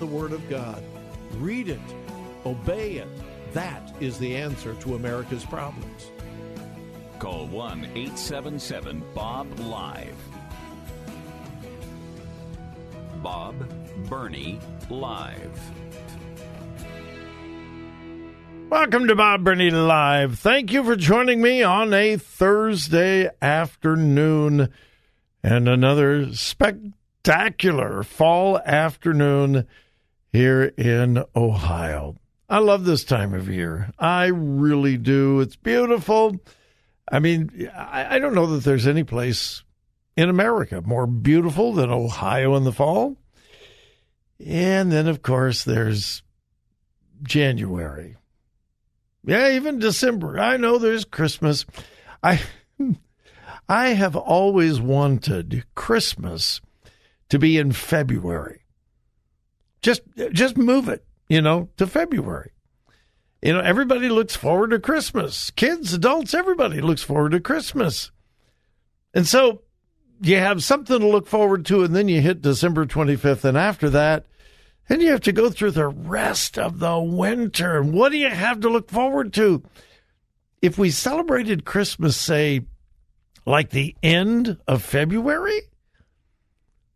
The Word of God. Read it, obey it. That is the answer to America's problems. Call 1 877 Bob Live. Bob Burney Live. Welcome to Bob Burney Live. Thank you for joining me on a Thursday afternoon and another spectacular fall afternoon here in Ohio. I love this time of year. I really do. It's beautiful. I mean, I, I don't know that there's any place in America more beautiful than Ohio in the fall. And then, of course, there's January. Yeah, even December. I know there's Christmas. I I have always wanted Christmas to be in February. Just just move it, you know, to February. You know, everybody looks forward to Christmas. Kids, adults, everybody looks forward to Christmas. And so you have something to look forward to, and then you hit December 25th. And after that, then you have to go through the rest of the winter. And what do you have to look forward to? If we celebrated Christmas, say, like the end of February,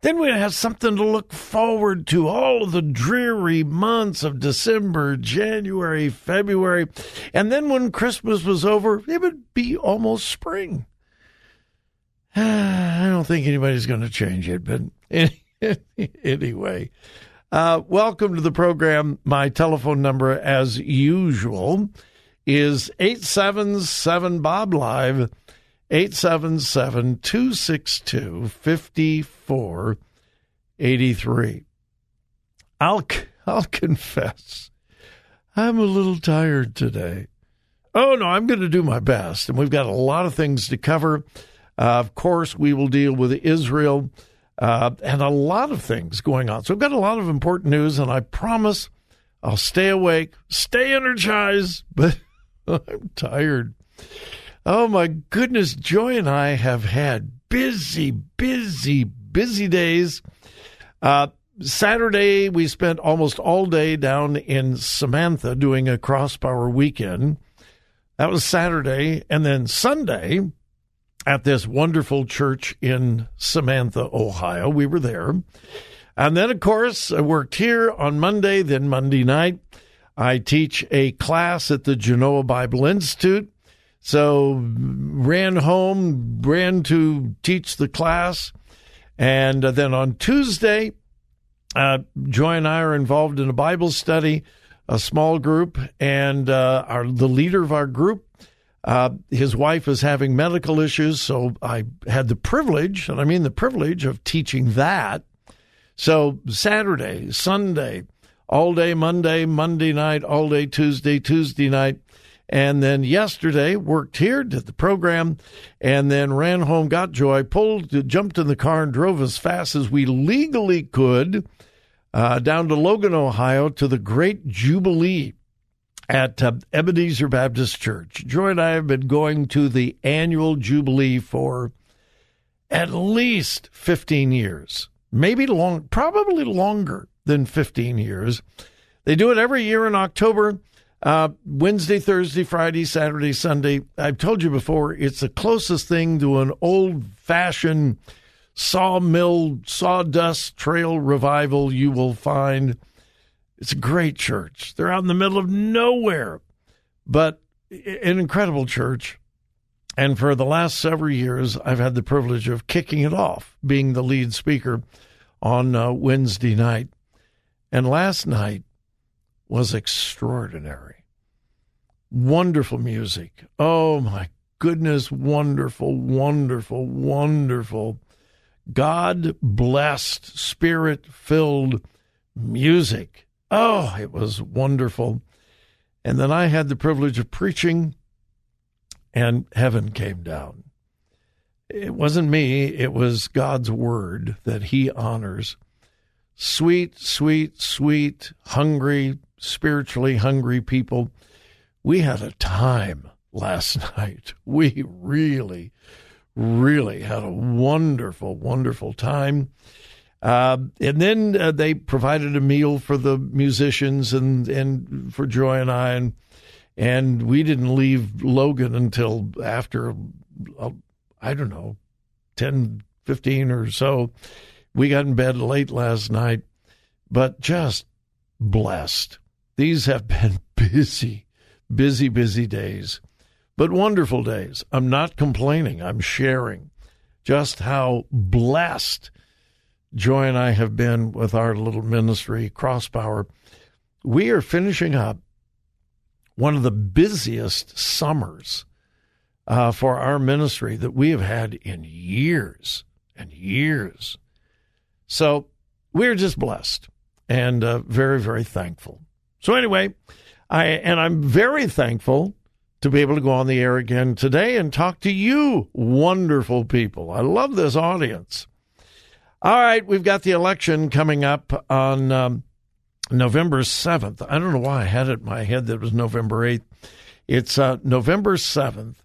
then we'd have something to look forward to all of the dreary months of December, January, February. And then when Christmas was over, it would be almost spring. I don't think anybody's going to change it, but anyway. Uh, welcome to the program. My telephone number, as usual, is 877 Bob Live, 877 262 5483. I'll, I'll confess, I'm a little tired today. Oh, no, I'm going to do my best. And we've got a lot of things to cover. Uh, of course, we will deal with Israel uh, and a lot of things going on. So I've got a lot of important news, and I promise I'll stay awake, stay energized, but I'm tired. Oh my goodness, Joy and I have had busy, busy, busy days. Uh, Saturday, we spent almost all day down in Samantha doing a crosspower weekend. That was Saturday. And then Sunday, at this wonderful church in Samantha, Ohio. We were there. And then, of course, I worked here on Monday, then Monday night. I teach a class at the Genoa Bible Institute. So, ran home, ran to teach the class. And then on Tuesday, uh, Joy and I are involved in a Bible study, a small group, and uh, our, the leader of our group uh, his wife is having medical issues, so I had the privilege, and I mean the privilege, of teaching that. So Saturday, Sunday, all day Monday, Monday night, all day Tuesday, Tuesday night. And then yesterday, worked here, did the program, and then ran home, got joy, pulled, jumped in the car, and drove as fast as we legally could uh, down to Logan, Ohio, to the Great Jubilee at uh, Ebenezer Baptist Church. Joy and I have been going to the annual Jubilee for at least 15 years, maybe long, probably longer than 15 years. They do it every year in October. Uh, Wednesday, Thursday, Friday, Saturday, Sunday. I've told you before, it's the closest thing to an old fashioned sawmill, sawdust trail revival you will find. It's a great church. They're out in the middle of nowhere, but an incredible church. And for the last several years, I've had the privilege of kicking it off, being the lead speaker on uh, Wednesday night. And last night was extraordinary. Wonderful music. Oh my goodness, wonderful, wonderful, wonderful. God blessed, spirit filled music. Oh, it was wonderful. And then I had the privilege of preaching, and heaven came down. It wasn't me, it was God's word that He honors. Sweet, sweet, sweet, hungry, spiritually hungry people. We had a time last night. We really, really had a wonderful, wonderful time. Uh, and then uh, they provided a meal for the musicians and, and for Joy and I. And, and we didn't leave Logan until after, uh, I don't know, 10, 15 or so. We got in bed late last night, but just blessed. These have been busy, busy, busy days, but wonderful days. I'm not complaining. I'm sharing just how blessed Joy and I have been with our little ministry, Crosspower. We are finishing up one of the busiest summers uh, for our ministry that we have had in years and years. So we're just blessed and uh, very, very thankful. So anyway, I and I'm very thankful to be able to go on the air again today and talk to you, wonderful people. I love this audience. All right, we've got the election coming up on um, November 7th. I don't know why I had it in my head that it was November 8th. It's uh, November 7th,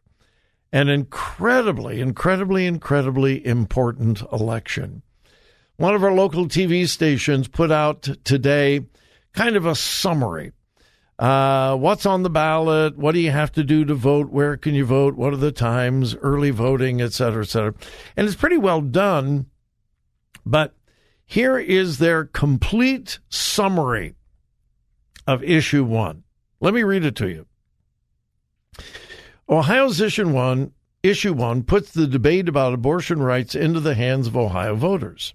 an incredibly, incredibly, incredibly important election. One of our local TV stations put out today kind of a summary. Uh, what's on the ballot? What do you have to do to vote? Where can you vote? What are the times? Early voting, et cetera, et cetera. And it's pretty well done. But here is their complete summary of issue one. Let me read it to you. Ohio's issue one, issue one puts the debate about abortion rights into the hands of Ohio voters.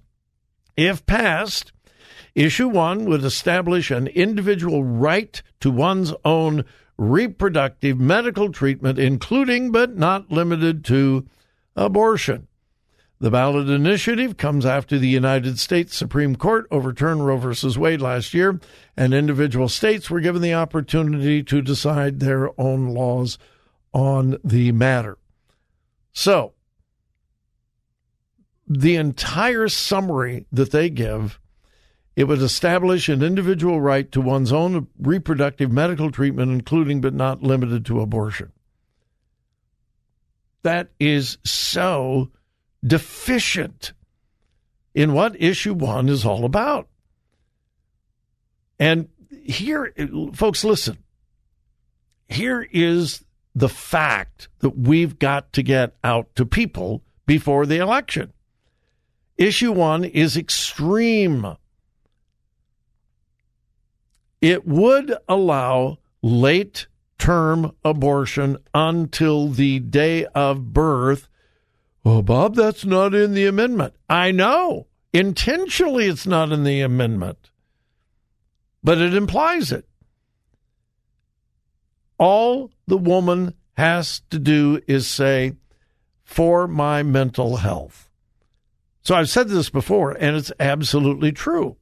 If passed, Issue one would establish an individual right to one's own reproductive medical treatment, including but not limited to abortion. The ballot initiative comes after the United States Supreme Court overturned Roe v. Wade last year, and individual states were given the opportunity to decide their own laws on the matter. So, the entire summary that they give it would establish an individual right to one's own reproductive medical treatment, including but not limited to abortion. That is so deficient in what issue one is all about. And here, folks, listen. Here is the fact that we've got to get out to people before the election. Issue one is extreme it would allow late term abortion until the day of birth. Well, Bob, that's not in the amendment. I know. Intentionally, it's not in the amendment, but it implies it. All the woman has to do is say, for my mental health. So I've said this before, and it's absolutely true.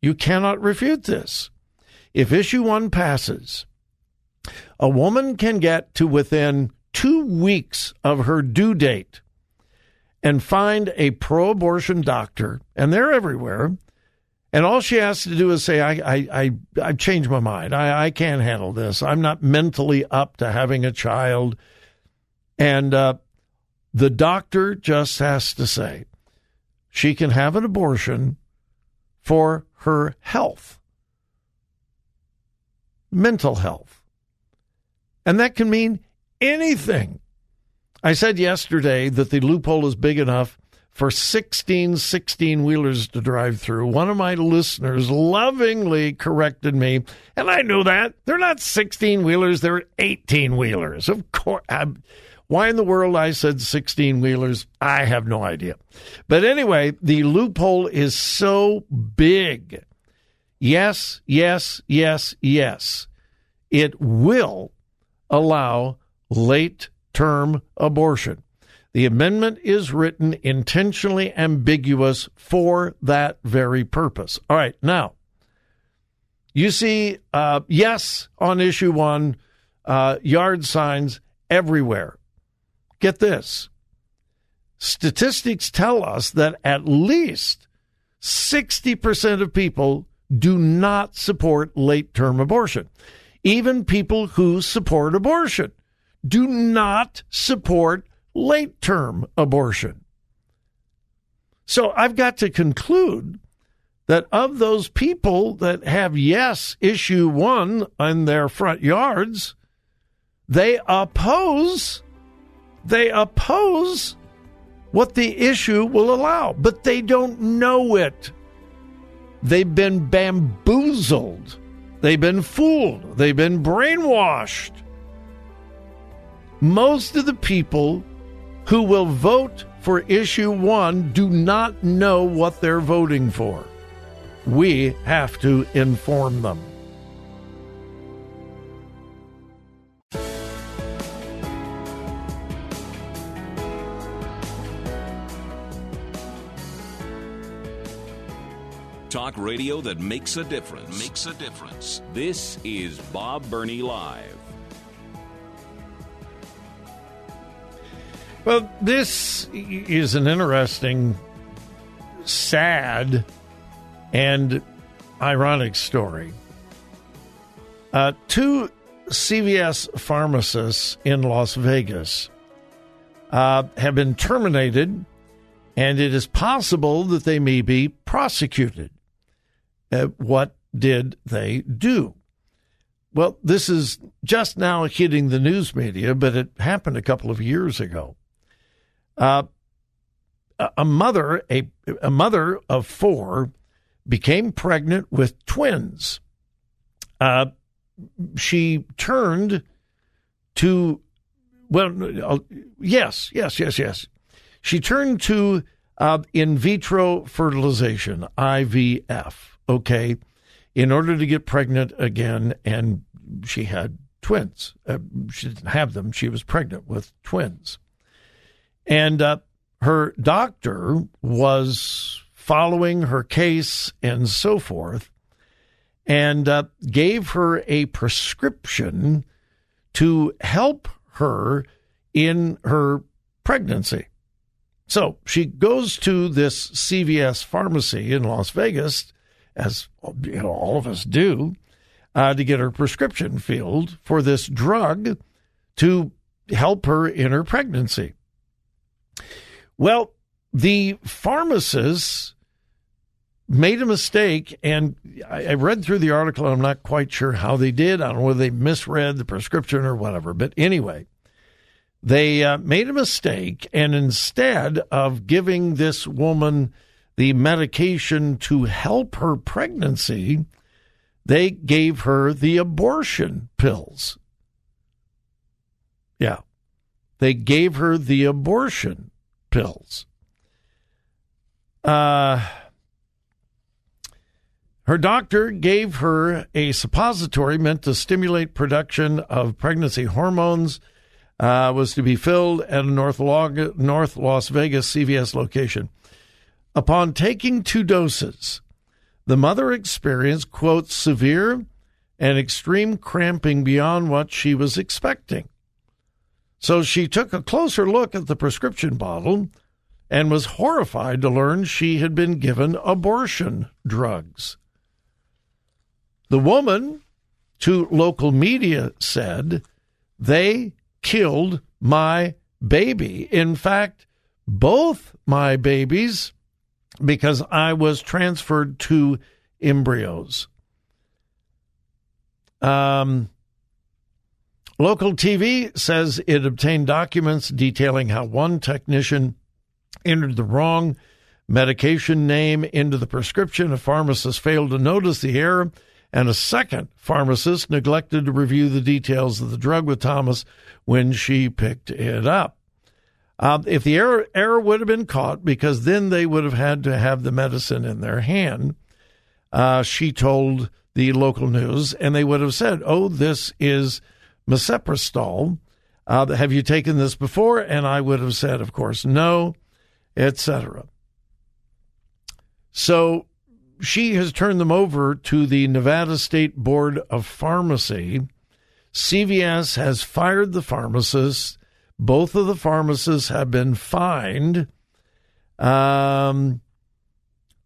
You cannot refute this. If issue one passes, a woman can get to within two weeks of her due date and find a pro abortion doctor, and they're everywhere, And all she has to do is say, I, I, I, I've changed my mind. I, I can't handle this. I'm not mentally up to having a child. And uh, the doctor just has to say she can have an abortion for her health, mental health. And that can mean anything. I said yesterday that the loophole is big enough for 16 16 wheelers to drive through. One of my listeners lovingly corrected me, and I knew that. They're not 16 wheelers, they're 18 wheelers. Of course. I'm, um, why in the world I said 16 wheelers, I have no idea. But anyway, the loophole is so big. Yes, yes, yes, yes. It will allow late term abortion. The amendment is written intentionally ambiguous for that very purpose. All right, now, you see, uh, yes, on issue one, uh, yard signs everywhere. Get this statistics tell us that at least 60% of people do not support late term abortion. Even people who support abortion do not support late term abortion. So I've got to conclude that of those people that have yes issue one in their front yards, they oppose they oppose what the issue will allow, but they don't know it. They've been bamboozled. They've been fooled. They've been brainwashed. Most of the people who will vote for issue one do not know what they're voting for. We have to inform them. Radio that makes a difference. Makes a difference. This is Bob Burney Live. Well, this is an interesting, sad, and ironic story. Uh, two CVS pharmacists in Las Vegas uh, have been terminated, and it is possible that they may be prosecuted. Uh, what did they do? Well, this is just now hitting the news media, but it happened a couple of years ago. Uh, a mother, a, a mother of four, became pregnant with twins. Uh, she turned to, well, yes, yes, yes, yes. She turned to uh, in vitro fertilization, IVF, okay, in order to get pregnant again. And she had twins. Uh, she didn't have them, she was pregnant with twins. And uh, her doctor was following her case and so forth and uh, gave her a prescription to help her in her pregnancy. So she goes to this CVS pharmacy in Las Vegas, as you know, all of us do, uh, to get her prescription filled for this drug to help her in her pregnancy. Well, the pharmacists made a mistake, and I, read through the article. and I'm not quite sure how they did. I don't know whether they misread the prescription or whatever. But anyway, they uh, made a mistake, and instead of giving this woman the medication to help her pregnancy, they gave her the abortion pills. Yeah. They gave her the abortion pills. Uh, her doctor gave her a suppository meant to stimulate production of pregnancy hormones. Uh, was to be filled at a North, North Las Vegas CVS location. Upon taking two doses, the mother experienced, quote, severe and extreme cramping beyond what she was expecting. So she took a closer look at the prescription bottle and was horrified to learn she had been given abortion drugs. The woman, to local media, said, They killed my baby. In fact, both my babies, because I was transferred two embryos. Um, local TV says it obtained documents detailing how one technician entered the wrong medication name into the prescription. A pharmacist failed to notice the error, and a second pharmacist neglected to review the details of the drug with Thomas when she picked it up. Uh, if the error, error would have been caught, because then they would have had to have the medicine in their hand, uh, she told the local news, and they would have said, "Oh, this is misoprostol. Uh, have you taken this before?" And I would have said, "Of course, no," etc. So she has turned them over to the Nevada State Board of Pharmacy. CVS has fired the pharmacists. Both of the pharmacists have been fined. Um,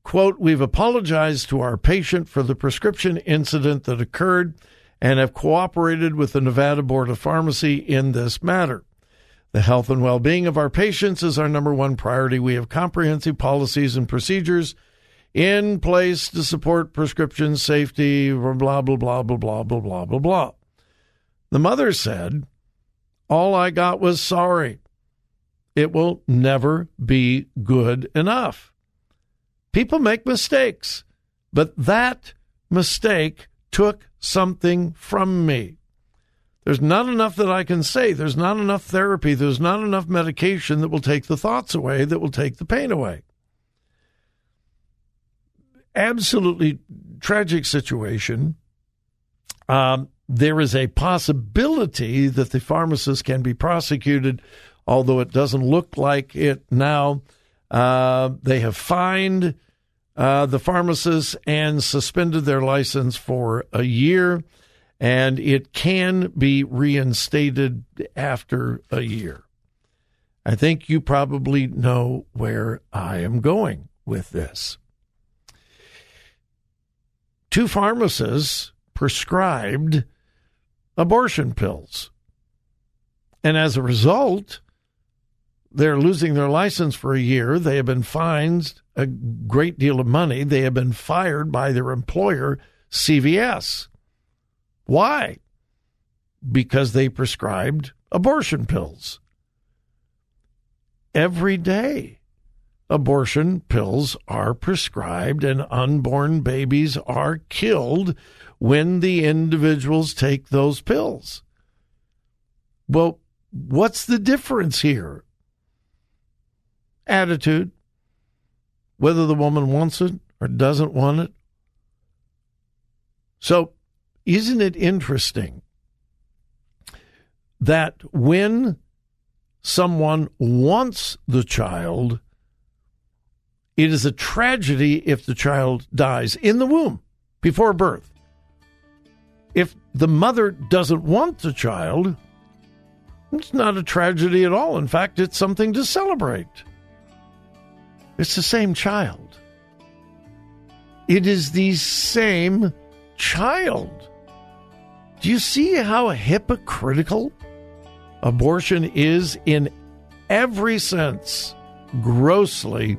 quote, We've apologized to our patient for the prescription incident that occurred and have cooperated with the Nevada Board of Pharmacy in this matter. The health and well being of our patients is our number one priority. We have comprehensive policies and procedures in place to support prescription safety, blah, blah, blah, blah, blah, blah, blah, blah, blah. The mother said, All I got was sorry. It will never be good enough. People make mistakes, but that mistake took something from me. There's not enough that I can say. There's not enough therapy. There's not enough medication that will take the thoughts away, that will take the pain away absolutely tragic situation. Um, there is a possibility that the pharmacist can be prosecuted, although it doesn't look like it now. Uh, they have fined uh, the pharmacist and suspended their license for a year, and it can be reinstated after a year. I think you probably know where I am going with this two pharmacists prescribed abortion pills. And as a result, they're losing their license for a year. They have been fined a great deal of money. They have been fired by their employer, CVS. Why? Because they prescribed abortion pills. Every day, abortion pills are prescribed and unborn babies are killed when the individuals take those pills. Well, what's the difference here? Attitude, whether the woman wants it or doesn't want it. So, isn't it interesting that when someone wants the child, it is a tragedy if the child dies in the womb before birth. If the mother doesn't want the child, it's not a tragedy at all. In fact, it's something to celebrate. It's the same child. It is the same child. Do you see how hypocritical abortion is in every sense? Grossly